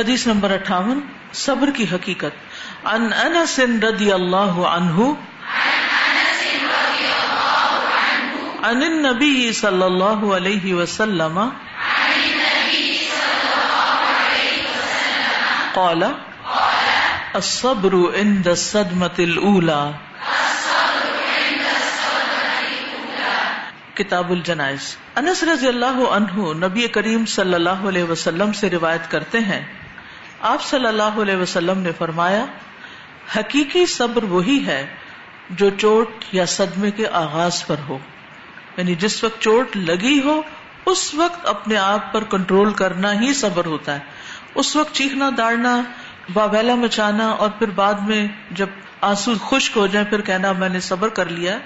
حدیث نمبر اٹھاون، صبر کی حقیقت۔ ان انس رضی اللہ عنہ، عن النبی صلی اللہ علیہ وسلم، قال، الصبر عند الصدمة الأولى۔ کتاب الجنائز۔ انس رضی اللہ عنہ نبی کریم صلی اللہ علیہ وسلم سے روایت کرتے ہیں آپ صلی اللہ علیہ وسلم نے فرمایا، حقیقی صبر وہی ہے جو چوٹ یا صدمے کے آغاز پر ہو۔ یعنی جس وقت چوٹ لگی ہو، اس وقت اپنے آپ پر کنٹرول کرنا ہی صبر ہوتا ہے۔ اس وقت چیخنا داڑنا باویلا مچانا اور پھر بعد میں جب آنسو خشک ہو جائیں، پھر کہنا، میں نے صبر کر لیا،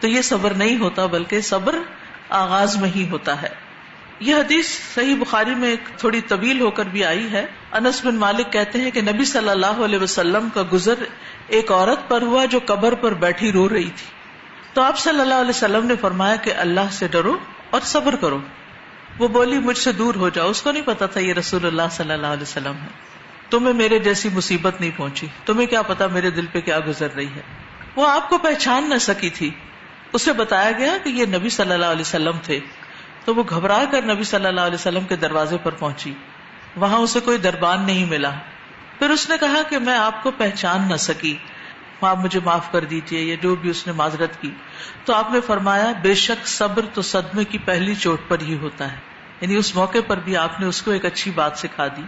تو یہ صبر نہیں ہوتا، بلکہ صبر آغاز میں ہی ہوتا ہے۔ یہ حدیث صحیح بخاری میں ایک تھوڑی طویل ہو کر بھی آئی ہے۔ انس بن مالک کہتے ہیں کہ نبی صلی اللہ علیہ وسلم کا گزر ایک عورت پر ہوا جو قبر پر بیٹھی رو رہی تھی۔ تو آپ صلی اللہ علیہ وسلم نے فرمایا کہ اللہ سے ڈرو اور صبر کرو۔ وہ بولی، مجھ سے دور ہو جاؤ۔ اس کو نہیں پتا تھا یہ رسول اللہ صلی اللہ علیہ وسلم ہے تمہیں میرے جیسی مصیبت نہیں پہنچی۔ تمہیں کیا پتا میرے دل پہ کیا گزر رہی ہے۔ وہ آپ کو پہچان نہ سکی تھی۔ اسے بتایا گیا کہ یہ نبی صلی اللہ علیہ وسلم تھے۔ تو وہ گھبرا کر نبی صلی اللہ علیہ وسلم کے دروازے پر پہنچی۔ وہاں اسے کوئی دربان نہیں ملا۔ پھر اس نے کہا کہ میں آپ کو پہچان نہ سکی۔ آپ مجھے معاف کر دیجیے یا جو بھی اس نے معذرت کی۔ تو آپ نے فرمایا، بے شک صبر تو صدمے کی پہلی چوٹ پر ہی ہوتا ہے۔ یعنی اس موقع پر بھی آپ نے اس کو ایک اچھی بات سکھا دی۔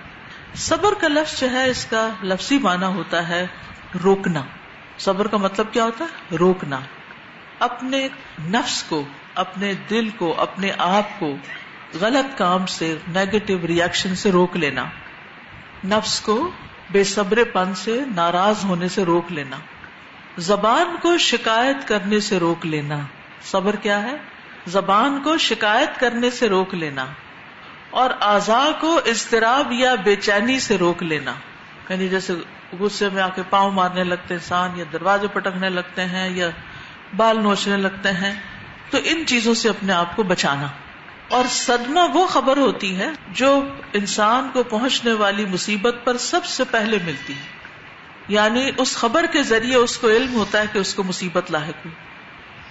صبر کا لفظ جو ہے، اس کا لفظی معنی ہوتا ہے روکنا۔ صبر کا مطلب کیا ہوتا ہے؟ روکنا۔ اپنے نفس کو اپنے دل کو، اپنے آپ کو غلط کام سے نیگیٹو ریئیکشن سے روک لینا۔ نفس کو بے صبر پن سے، ناراض ہونے سے روک لینا۔ زبان کو شکایت کرنے سے روک لینا۔ صبر کیا ہے؟ زبان کو شکایت کرنے سے روک لینا۔ اور آزا کو اضطراب یا بے چینی سے روک لینا۔ یعنی جیسے غصے میں آ کے پاؤں مارنے لگتے انسان یا دروازے پٹکنے لگتے ہیں یا بال نوچنے لگتے ہیں۔ تو ان چیزوں سے اپنے آپ کو بچانا۔ اور صدمہ وہ خبر ہوتی ہے جو انسان کو پہنچنے والی مصیبت پر سب سے پہلے ملتی ہے۔ یعنی اس خبر کے ذریعے اس کو علم ہوتا ہے کہ اس کو مصیبت لاحق ہوئی۔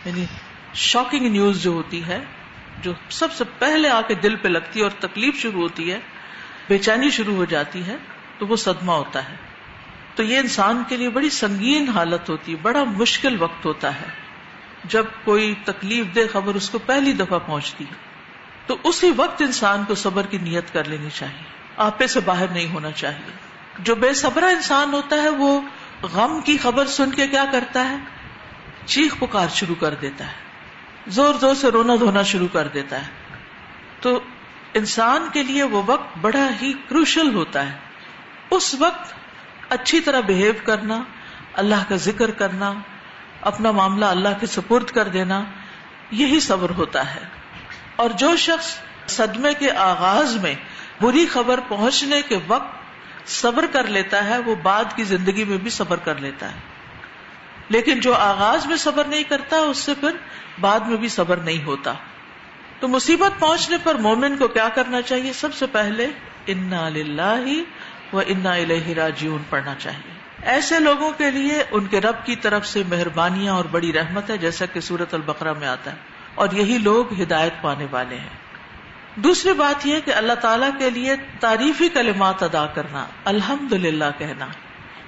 یعنی شاکنگ نیوز جو ہوتی ہے، جو سب سے پہلے آ کے دل پہ لگتی ہے اور تکلیف شروع ہوتی ہے، بے چینی شروع ہو جاتی ہے، تو وہ صدمہ ہوتا ہے۔ تو یہ انسان کے لیے بڑی سنگین حالت ہوتی ہے، بڑا مشکل وقت ہوتا ہے۔ جب کوئی تکلیف دہ خبر اس کو پہلی دفعہ پہنچتی ہے، تو اسی وقت انسان کو صبر کی نیت کر لینی چاہیے۔ آپے سے باہر نہیں ہونا چاہیے۔ جو بے صبرا انسان ہوتا ہے، وہ غم کی خبر سن کے کیا کرتا ہے؟ چیخ پکار شروع کر دیتا ہے۔ زور زور سے رونا دھونا شروع کر دیتا ہے۔ تو انسان کے لیے وہ وقت بڑا ہی کروشل ہوتا ہے۔ اس وقت اچھی طرح بہیو کرنا، اللہ کا ذکر کرنا اپنا معاملہ اللہ کے سپرد کر دینا، یہی صبر ہوتا ہے۔ اور جو شخص صدمے کے آغاز میں بری خبر پہنچنے کے وقت صبر کر لیتا ہے، وہ بعد کی زندگی میں بھی صبر کر لیتا ہے۔ لیکن جو آغاز میں صبر نہیں کرتا، اس سے پھر بعد میں بھی صبر نہیں ہوتا۔ تو مصیبت پہنچنے پر مومن کو کیا کرنا چاہیے؟ سب سے پہلے، انا و انا راجیون پڑھنا چاہیے۔ ایسے لوگوں کے لیے ان کے رب کی طرف سے مہربانیاں اور بڑی رحمت ہے، جیسا کہ سورت البقرہ میں آتا ہے۔ اور یہی لوگ ہدایت پانے والے ہیں۔ دوسری بات یہ کہ اللہ تعالیٰ کے لیے تعریفی کلمات ادا کرنا الحمد للہ کہنا۔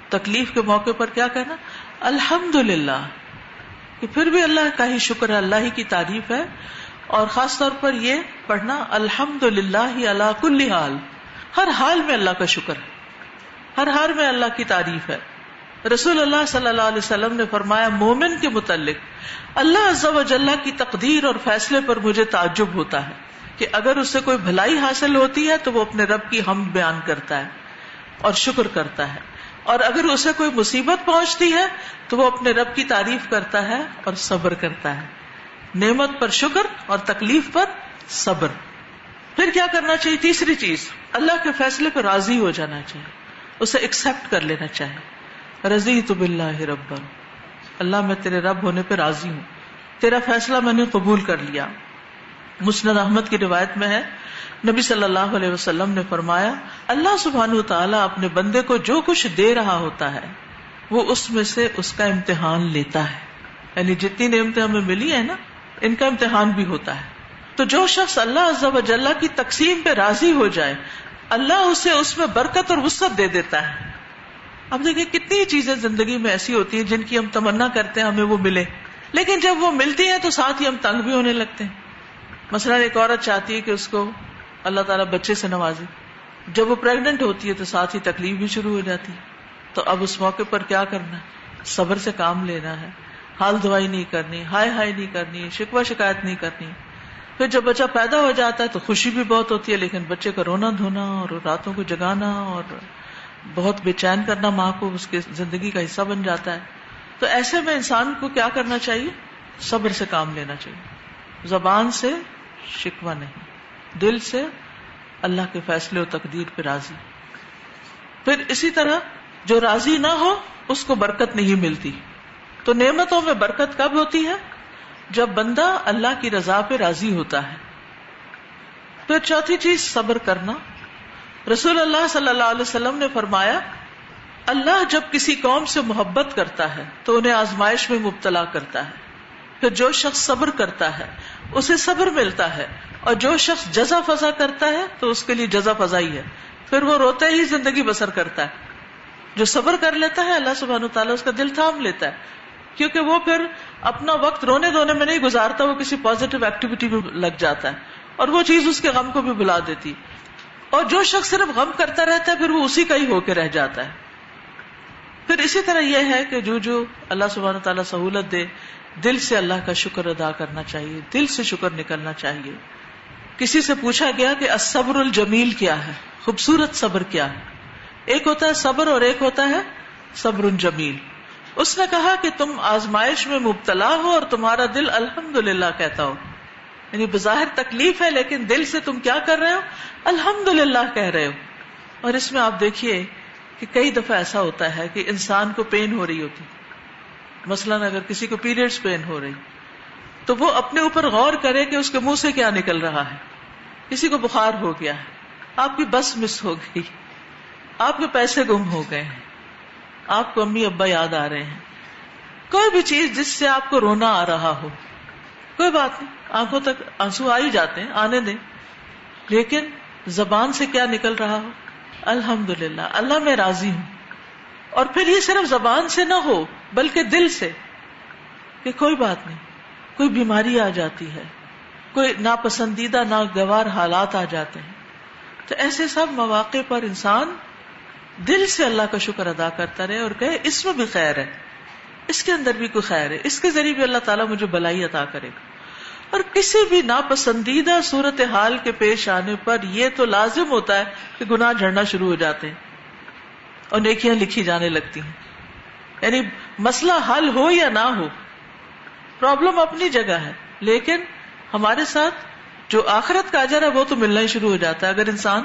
تکلیف کے موقع پر کیا کہنا؟ الحمد للہ کہ پھر بھی اللہ کا ہی شکر ہے، اللہ ہی کی تعریف ہے۔ اور خاص طور پر یہ پڑھنا الحمد للہ اللہ کل حال۔ ہر حال میں اللہ کا شکر ہے۔ ہر حال میں اللہ کی تعریف ہے۔ رسول اللہ صلی اللہ علیہ وسلم نے فرمایا، مومن کے متعلق اللہ عزب و کی تقدیر اور فیصلے پر مجھے تعجب ہوتا ہے کہ اگر اسے کوئی بھلائی حاصل ہوتی ہے تو وہ اپنے رب کی ہم بیان کرتا ہے اور شکر کرتا ہے۔ اور اگر اسے کوئی مصیبت پہنچتی ہے تو وہ اپنے رب کی تعریف کرتا ہے اور صبر کرتا ہے۔ نعمت پر شکر اور تکلیف پر صبر۔ پھر کیا کرنا چاہیے؟ تیسری چیز، اللہ کے فیصلے پہ راضی ہو جانا چاہیے۔ اسے ایکسپٹ کر لینا چاہیے رضی تو بلّہ رب اللہ، میں تیرے رب ہونے پہ راضی ہوں۔ تیرا فیصلہ میں نے قبول کر لیا۔ مسند احمد کی روایت میں ہے۔ نبی صلی اللہ علیہ وسلم نے فرمایا، اللہ سبحان تعالیٰ اپنے بندے کو جو کچھ دے رہا ہوتا ہے، وہ اس میں سے اس کا امتحان لیتا ہے۔ یعنی جتنی نعمتیں ہمیں ملی ہیں نا، ان کا امتحان بھی ہوتا ہے۔ تو جو شخص اللہ عزب اجلّہ کی تقسیم پہ راضی ہو جائے اللہ اسے اس میں برکت اور وسط دے دیتا ہے۔ اب دیکھیں کتنی چیزیں زندگی میں ایسی ہوتی ہیں جن کی ہم تمنا کرتے ہیں، ہمیں وہ ملے۔ لیکن جب وہ ملتی ہیں تو ساتھ ہی ہم تنگ بھی ہونے لگتے ہیں۔ مثلاً ایک عورت چاہتی ہے کہ اس کو اللہ تعالیٰ بچے سے نوازے۔ جب وہ پریگنٹ ہوتی ہے تو ساتھ ہی تکلیف بھی شروع ہو جاتی ہے۔ تو اب اس موقع پر کیا کرنا ہے؟ صبر سے کام لینا ہے۔ حال دوائی نہیں کرنی، ہائے ہائے نہیں کرنی شکوا شکایت نہیں کرنی۔ پھر جب بچہ پیدا ہو جاتا ہے تو خوشی بھی بہت ہوتی ہے، لیکن بچے کا رونا دھونا اور راتوں کو جگانا اور بہت بے چین کرنا ماں کو اس کے زندگی کا حصہ بن جاتا ہے۔ تو ایسے میں انسان کو کیا کرنا چاہیے؟ صبر سے کام لینا چاہیے۔ زبان سے شکوا نہیں، دل سے اللہ کے فیصلے و تقدیر پہ راضی۔ پھر اسی طرح جو راضی نہ ہو، اس کو برکت نہیں ملتی۔ تو نعمتوں میں برکت کب ہوتی ہے؟ جب بندہ اللہ کی رضا پہ راضی ہوتا ہے پھر چوتھی چیز صبر کرنا۔ رسول اللہ صلی اللہ علیہ وسلم نے فرمایا، اللہ جب کسی قوم سے محبت کرتا ہے، تو انہیں آزمائش میں مبتلا کرتا ہے۔ پھر جو شخص صبر کرتا ہے، اسے صبر ملتا ہے۔ اور جو شخص جزا فضا کرتا ہے، تو اس کے لیے جزا فضا ہی ہے۔ پھر وہ روتے ہی زندگی بسر کرتا ہے۔ جو صبر کر لیتا ہے، اللہ سبحانہ تعالیٰ اس کا دل تھام لیتا ہے۔ کیونکہ وہ پھر اپنا وقت رونے دھونے میں نہیں گزارتا، وہ کسی پازیٹو ایکٹیویٹی میں لگ جاتا ہے۔ اور وہ چیز اس کے غم کو بھی بلا دیتی۔ اور جو شخص صرف غم کرتا رہتا ہے، پھر وہ اسی کا ہی ہو کے رہ جاتا ہے۔ پھر اسی طرح یہ ہے کہ جو جو اللہ سبحانہ تعالیٰ سہولت دے، دل سے اللہ کا شکر ادا کرنا چاہیے، دل سے شکر نکلنا چاہیے۔ کسی سے پوچھا گیا کہ الصبر الجمیل کیا ہے؟ خوبصورت صبر کیا ہے؟ ایک ہوتا ہے صبر اور ایک ہوتا ہے صبر جمیل اس نے کہا کہ تم آزمائش میں مبتلا ہو اور تمہارا دل الحمد للہ کہتا ہو۔ یعنی بظاہر تکلیف ہے، لیکن دل سے تم کیا کر رہے ہو؟ الحمد للہ کہہ رہے ہو۔ اور اس میں آپ دیکھیے کہ کئی دفعہ ایسا ہوتا ہے کہ انسان کو پین ہو رہی ہوتی۔ مثلاً اگر کسی کو پیریڈس پین ہو رہی، تو وہ اپنے اوپر غور کرے کہ اس کے منہ سے کیا نکل رہا ہے۔ کسی کو بخار ہو گیا ہے، آپ کی بس مس ہو گئی، آپ کے پیسے گم ہو گئے ہیں۔ آپ کو امی ابا یاد آ رہے ہیں۔ کوئی بھی چیز جس سے آپ کو رونا آ رہا ہو، کوئی بات نہیں، آنکھوں تک آنسو آ ہی جاتے ہیں، آنے دیں۔ لیکن زبان سے کیا نکل رہا ہو؟ الحمد للہ اللہ میں راضی ہوں۔ اور پھر یہ صرف زبان سے نہ ہو، بلکہ دل سے کہ کوئی بات نہیں، کوئی بیماری آ جاتی ہے، کوئی ناپسندیدہ، ناگوار حالات آ جاتے ہیں۔ تو ایسے سب مواقع پر انسان دل سے اللہ کا شکر ادا کرتا رہے اور کہے، اس میں بھی خیر ہے۔ اس کے اندر بھی کوئی خیر ہے۔ اس کے ذریعے بھی اللہ تعالیٰ مجھے بلائی عطا کرے گا۔ اور کسی بھی ناپسندیدہ صورت حال کے پیش آنے پر یہ تو لازم ہوتا ہے کہ گناہ جھڑنا شروع ہو جاتے ہیں اور نیکیاں لکھی جانے لگتی ہیں۔ یعنی مسئلہ حل ہو یا نہ ہو، پرابلم اپنی جگہ ہے، لیکن ہمارے ساتھ جو آخرت کا اجر ہے وہ تو ملنا ہی شروع ہو جاتا ہے۔ اگر انسان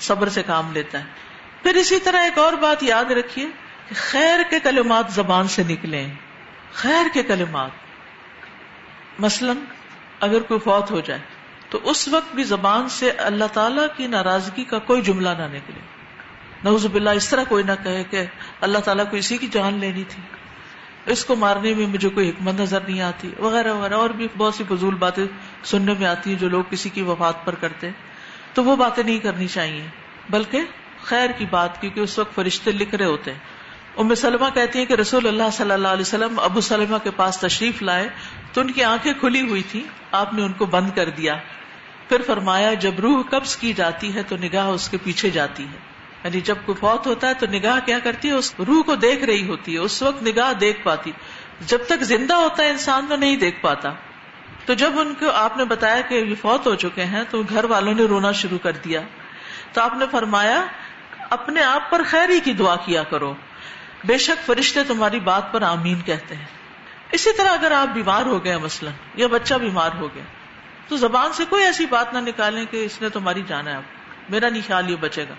صبر سے کام لیتا ہے پھر اسی طرح ایک اور بات یاد رکھیے کہ خیر کے کلمات زبان سے نکلے خیر کے کلمات۔ مثلا اگر کوئی فوت ہو جائے تو اس وقت بھی زبان سے اللہ تعالی کی ناراضگی کا کوئی جملہ نہ نکلے۔ نوز باللہ، اس طرح کوئی نہ کہے کہ اللہ تعالیٰ کو اسی کی جان لینی تھی۔ اس کو مارنے میں مجھے کوئی حکمت نظر نہیں آتی، وغیرہ وغیرہ، اور بھی بہت سی فضول باتیں سننے میں آتی ہیں جو لوگ کسی کی وفات پر کرتے تو وہ باتیں نہیں کرنی چاہیے، بلکہ خیر کی بات، کیونکہ اس وقت فرشتے لکھ رہے ہوتے ہیں۔ ام سلمہ کہتی ہیں کہ رسول اللہ صلی اللہ علیہ وسلم ابو سلمہ کے پاس تشریف لائے تو ان کی آنکھیں کھلی ہوئی تھی آپ نے ان کو بند کر دیا۔ پھر فرمایا، جب روح قبض کی جاتی ہے تو نگاہ اس کے پیچھے جاتی ہے۔ یعنی جب کوئی فوت ہوتا ہے تو نگاہ کیا کرتی ہے؟ اس روح کو دیکھ رہی ہوتی ہے، اس وقت نگاہ دیکھ پاتی۔ جب تک زندہ ہوتا ہے انسان تو نہیں دیکھ پاتا۔ تو جب ان کو آپ نے بتایا کہ یہ فوت ہو چکے ہیں تو گھر والوں نے رونا شروع کر دیا۔ تو آپ نے فرمایا اپنے آپ پر خیری کی دعا کیا کرو۔ بے شک فرشتے تمہاری بات پر آمین کہتے ہیں۔ اسی طرح اگر آپ بیمار ہو گئے مثلاً یا بچہ بیمار ہو گیا، تو زبان سے کوئی ایسی بات نہ نکالیں کہ اس نے تمہاری جانا ہے اب۔ میرا نہیں خیال یہ بچے گا۔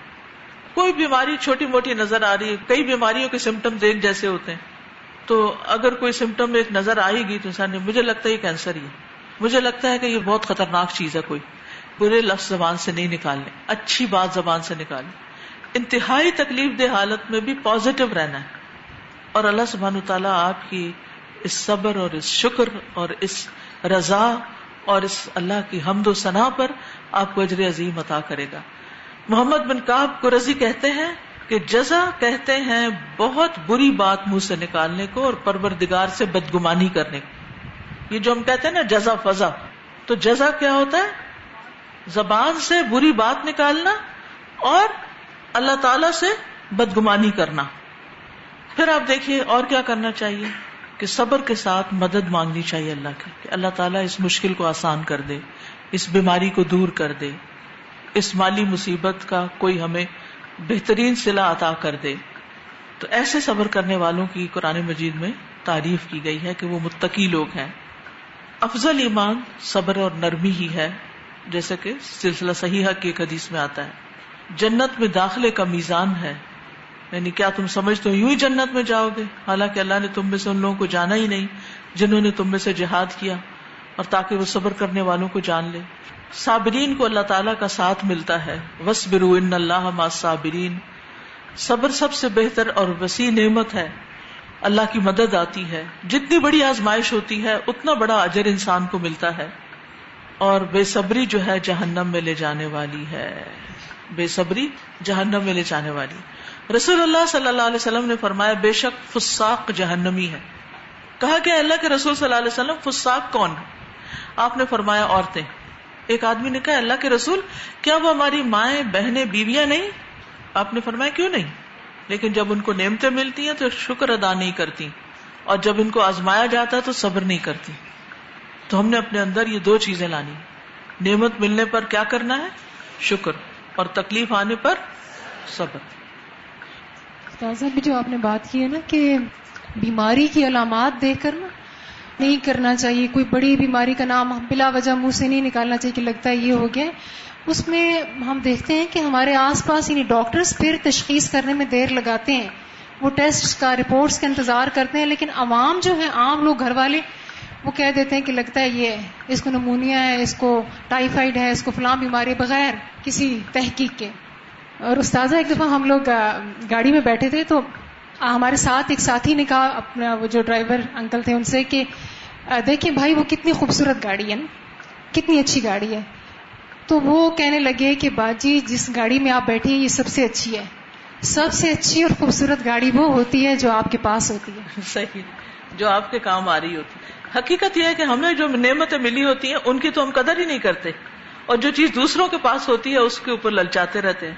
کوئی بیماری چھوٹی موٹی نظر آ رہی ہے، کئی بیماریوں کے سمٹمز ایک جیسے ہوتے ہیں۔ تو اگر کوئی سمٹم ایک نظر آئے گی تو انسان مجھے لگتا ہے یہ کینسر ہی ہے۔ مجھے لگتا ہے کہ یہ بہت خطرناک چیز ہے کوئی۔ برے لفظ زبان سے نہیں نکالنے۔ اچھی بات زبان سے نکالنے۔ انتہائی تکلیف دہ حالت میں بھی پازیٹو رہنا ہے۔ اور اللہ سبحان تعالیٰ آپ کی اس صبر اور اس شکر اور اس رضا اور اس اللہ کی حمد و ثنا پر آپ کو اجر عظیم عطا کرے گا۔ محمد بن کاب کو رضی کہتے ہیں کہ جزا کہتے ہیں بہت بری بات منہ سے نکالنے کو اور پروردگار سے بدگمانی کرنے کو۔ یہ جو ہم کہتے ہیں نا جزا فضا، تو جزا کیا ہوتا ہے؟ زبان سے بری بات نکالنا اور اللہ تعالی سے بدگمانی کرنا۔ پھر آپ دیکھیے اور کیا کرنا چاہیے؟ کہ صبر کے ساتھ مدد مانگنی چاہیے اللہ کی، کہ اللہ تعالیٰ اس مشکل کو آسان کر دے، اس بیماری کو دور کر دے، اس مالی مصیبت کا کوئی ہمیں بہترین صلاح عطا کر دے۔ تو ایسے صبر کرنے والوں کی قرآن مجید میں تعریف کی گئی ہے کہ وہ متقی لوگ ہیں۔ افضل ایمان صبر اور نرمی ہی ہے، جیسے کہ سلسلہ صحیح کی ایک حدیث میں آتا ہے۔ جنت میں داخلے کا میزان ہے۔ یعنی کیا تم سمجھتے ہو؟ یوں ہی جنت میں جاؤ گے۔ حالانکہ اللہ نے تم میں سے ان لوگوں کو جانا ہی نہیں، جنہوں نے تم میں سے جہاد کیا اور تاکہ وہ صبر کرنے والوں کو جان لے۔ صابرین کو اللہ تعالیٰ کا ساتھ ملتا ہے۔ وس برو ان اللہ ما صابرین صبر سب سے بہتر اور وسیع نعمت ہے۔ اللہ کی مدد آتی ہے۔ جتنی بڑی آزمائش ہوتی ہے، اتنا بڑا اجر انسان کو ملتا ہے۔ اور بے صبری جو ہے، جہنم میں لے جانے والی ہے۔ بے صبری جہنم میں لے جانے والی۔ رسول اللہ صلی اللہ علیہ وسلم نے فرمایا، بے شک فساق جہنمی ہے۔ کہا کہ اللہ کے رسول صلی اللہ علیہ وسلم فساق کون ہے؟ آپ نے فرمایا، عورتیں۔ ایک آدمی نے کہا، اللہ کے رسول، کیا وہ ہماری مائیں، بہنیں، بیویاں نہیں؟ آپ نے فرمایا، کیوں نہیں؟ لیکن جب ان کو نعمتیں ملتی ہیں تو شکر ادا نہیں کرتی۔ اور جب ان کو آزمایا جاتا ہے تو صبر نہیں کرتی۔ تو ہم نے اپنے اندر یہ دو چیزیں لانی۔ نعمت ملنے پر کیا کرنا ہے؟ شکر۔ اور تکلیف آنے پر صبر۔ بھی جو آپ نے بات کی ہے نا کہ بیماری کی علامات دیکھ کر نا نہیں کرنا چاہیے، کوئی بڑی بیماری کا نام بلا وجہ منہ سے نہیں نکالنا چاہیے کہ لگتا ہے یہ ہو گیا۔ اس میں ہم دیکھتے ہیں کہ ہمارے آس پاس یعنی ڈاکٹرز پھر تشخیص کرنے میں دیر لگاتے ہیں۔ وہ ٹیسٹ کا رپورٹس کا انتظار کرتے ہیں، لیکن عوام جو ہے عام لوگ، گھر والے وہ کہہ دیتے ہیں کہ لگتا ہے یہ اس کو نمونیا ہے، اس کو ٹائیفائڈ ہے، اس کو فلاں بیماری بغیر کسی تحقیق کے۔ اور استاذہ، ایک دفعہ ہم لوگ گاڑی میں بیٹھے تھے تو ہمارے ساتھ ایک ساتھی نے کہا، اپنا وہ جو ڈرائیور انکل تھے ان سے کہ دیکھیں بھائی وہ کتنی خوبصورت گاڑی ہے نا، کتنی اچھی گاڑی ہے۔ تو وہ کہنے لگے کہ باجی، جس گاڑی میں آپ بیٹھے ہیں، یہ سب سے اچھی ہے۔ سب سے اچھی اور خوبصورت گاڑی وہ ہوتی ہے جو آپ کے پاس ہوتی ہے۔ صحیح، جو آپ کے کام آ رہی ہوتی ہے۔ حقیقت یہ ہے کہ ہمیں جو نعمتیں ملی ہوتی ہیں، ان کی تو ہم قدر ہی نہیں کرتے۔ اور جو چیز دوسروں کے پاس ہوتی ہے، اس کے اوپر للچاتے رہتے ہیں۔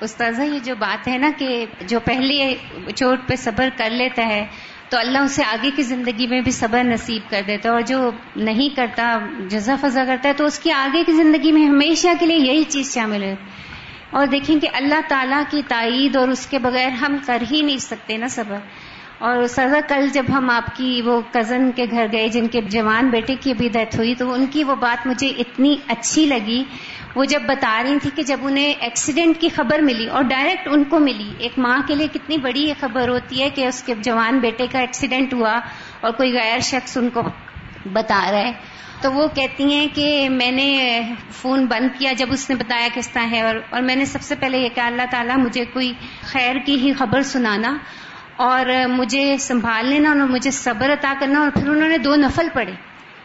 استاذہ، یہ جو بات ہے نا کہ جو پہلی چوٹ پہ صبر کر لیتا ہے، تو اللہ اسے آگے کی زندگی میں بھی صبر نصیب کر دیتا ہے۔ اور جو نہیں کرتا، جزا فضا کرتا ہے، تو اس کی آگے کی زندگی میں ہمیشہ کے لیے یہی چیز شامل ہے۔ اور دیکھیں کہ اللہ تعالیٰ کی تائید اور اس کے بغیر ہم کر ہی نہیں سکتے نا صبر۔ اور سزا، کل جب ہم آپ کی وہ کزن کے گھر گئے، جن کے جوان بیٹے کی بھی ڈیتھ ہوئی، تو ان کی وہ بات مجھے اتنی اچھی لگی۔ وہ جب بتا رہی تھی کہ جب انہیں ایکسیڈنٹ کی خبر ملی، اور ڈائریکٹ ان کو ملی۔ ایک ماں کے لیے کتنی بڑی یہ خبر ہوتی ہے کہ اس کے جوان بیٹے کا ایکسیڈنٹ ہوا اور کوئی غیر شخص ان کو بتا رہا ہے۔ تو وہ کہتی ہیں کہ میں نے فون بند کیا جب اس نے بتایا کس طرح ہے، اور اور میں نے سب سے پہلے یہ کہا، اللہ تعالیٰ مجھے کوئی خیر کی ہی خبر سنانا۔ اور مجھے سنبھال لینا اور مجھے صبر عطا کرنا اور پھر انہوں نے دو نفل پڑے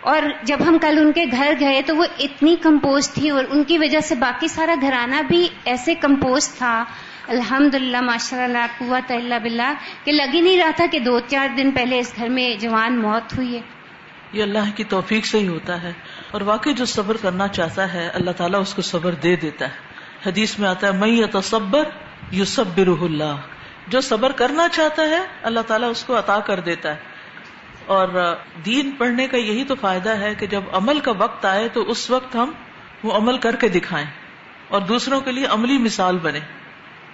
اور جب ہم کل ان کے گھر گئے تو وہ اتنی کمپوز تھی اور ان کی وجہ سے باقی سارا گھرانہ بھی ایسے کمپوز تھا۔ الحمد للہ ماشاء اللہ قوت اللہ بلّہ کہ لگ ہی نہیں رہا تھا کہ دو چار دن پہلے اس گھر میں جوان موت ہوئی ہے۔ یہ اللہ کی توفیق سے ہی ہوتا ہے۔ اور واقعی جو صبر کرنا چاہتا ہے، اللہ تعالیٰ اس کو صبر دے دیتا ہے۔ حدیث میں آتا ہے میں یا تصبر یو سب اللہ۔ جو صبر کرنا چاہتا ہے، اللہ تعالیٰ اس کو عطا کر دیتا ہے۔ اور دین پڑھنے کا یہی تو فائدہ ہے کہ جب عمل کا وقت آئے تو اس وقت ہم وہ عمل کر کے دکھائیں اور دوسروں کے لیے عملی مثال بنے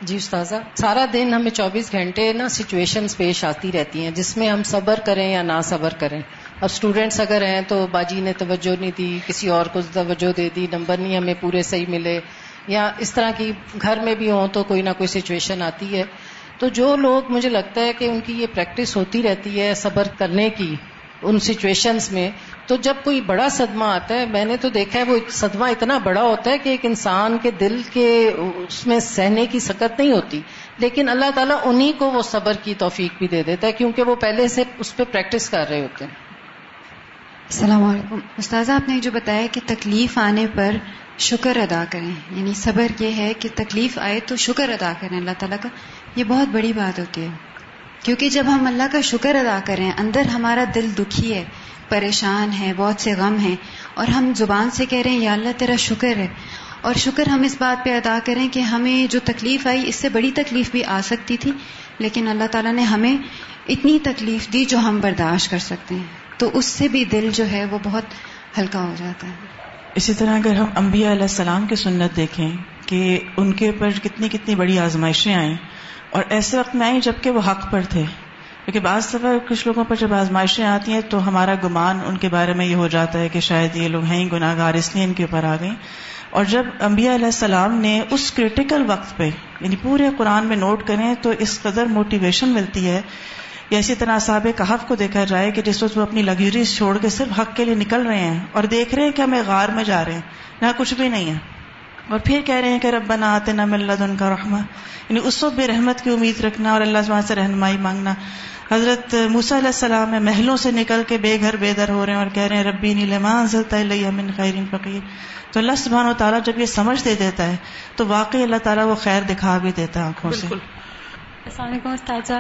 جی استاذہ، سارا دن ہمیں چوبیس گھنٹے نا سچویشن پیش آتی رہتی ہیں، جس میں ہم صبر کریں یا نہ صبر کریں۔ اب اسٹوڈینٹس اگر ہیں تو باجی نے توجہ نہیں دی، کسی اور کو توجہ دے دی، نمبر نہیں ہمیں پورے صحیح ملے۔ یا اس طرح کی گھر میں بھی ہوں تو کوئی نہ کوئی سچویشن آتی ہے۔ تو جو لوگ مجھے لگتا ہے کہ ان کی یہ پریکٹس ہوتی رہتی ہے صبر کرنے کی، ان سچویشنز میں، تو جب کوئی بڑا صدمہ آتا ہے، میں نے تو دیکھا ہے وہ صدمہ اتنا بڑا ہوتا ہے کہ ایک انسان کے دل کے اس میں سہنے کی سکت نہیں ہوتی۔ لیکن اللہ تعالیٰ انہی کو وہ صبر کی توفیق بھی دے دیتا ہے کیونکہ وہ پہلے سے اس پہ پریکٹس کر رہے ہوتے ہیں۔ السلام علیکم۔ استاذہ، آپ نے جو بتایا کہ تکلیف آنے پر شکر ادا کریں یعنی صبر یہ ہے کہ تکلیف آئے تو شکر ادا کریں اللہ تعالیٰ کا۔ یہ بہت بڑی بات ہوتی ہے۔ کیونکہ جب ہم اللہ کا شکر ادا کریں، اندر ہمارا دل دکھی ہے، پریشان ہے، بہت سے غم ہیں، اور ہم زبان سے کہہ رہے ہیں، یا اللہ تیرا شکر ہے۔ اور شکر ہم اس بات پہ ادا کریں کہ ہمیں جو تکلیف آئی، اس سے بڑی تکلیف بھی آ سکتی تھی، لیکن اللہ تعالیٰ نے ہمیں اتنی تکلیف دی جو ہم برداشت کر سکتے ہیں۔ تو اس سے بھی دل جو ہے، وہ بہت ہلکا ہو جاتا ہے۔ اسی طرح اگر ہم انبیاء علیہ السلام کی سنت دیکھیں کہ ان کے اوپر کتنی کتنی بڑی آزمائشیں آئیں اور ایسے وقت میں آئی جبکہ وہ حق پر تھے۔ کیونکہ بعض دفعہ کچھ لوگوں پر جب آزمائشیں آتی ہیں تو ہمارا گمان ان کے بارے میں یہ ہو جاتا ہے کہ شاید یہ لوگ ہیں گناہ گار اس لیے ان کے اوپر آ گئیں۔ اور جب انبیاء علیہ السلام نے اس کریٹیکل وقت پہ یعنی پورے قرآن میں نوٹ کریں تو اس قدر موٹیویشن ملتی ہے، یا اسی طرح صاحب کہف کو دیکھا جائے کہ جس وقت وہ اپنی لگژریز چھوڑ کے صرف حق کے لیے نکل رہے ہیں اور دیکھ رہے ہیں کہ ہمیں غار میں جا رہے ہیں، نہ کچھ بھی نہیں ہے۔ اور پھر کہہ رہے ہیں کہ ربنا آتے نہ ملت ان کا رحمہ۔ یعنی اس وقت بھی رحمت کی امید رکھنا اور اللہ سے رہنمائی مانگنا۔ حضرت موسیٰ علیہ السلام ہے محلوں سے نکل کے بے گھر بے در ہو رہے ہیں اور کہہ رہے ہیں ربی من خیر فقیر۔ تو اللہ سبحان و تعالیٰ جب یہ سمجھ دے دیتا ہے تو واقعی اللہ تعالیٰ وہ خیر دکھا بھی دیتا ہے آنکھوں سے۔ السلام علیکم استاذہ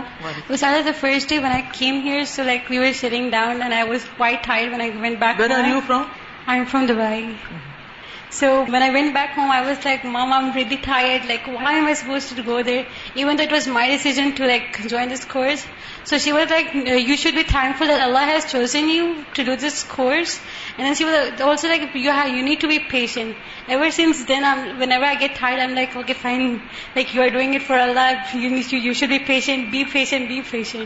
استاذہ the first day when I came here so like we were sitting down and I was quite tired when I went back Where are you from? I'm from Dubai. So when I went back home I was like mom I'm ready tied like why I'm I suppose to go there even that was my decision to like join this course so she was like you should be thankful Allah has chosen you to do this course and she was also like you have you need to be patient ever since then whenever I get تھائڈ I'm like okay fine like you are doing it for Allah you should be patient be patient be patient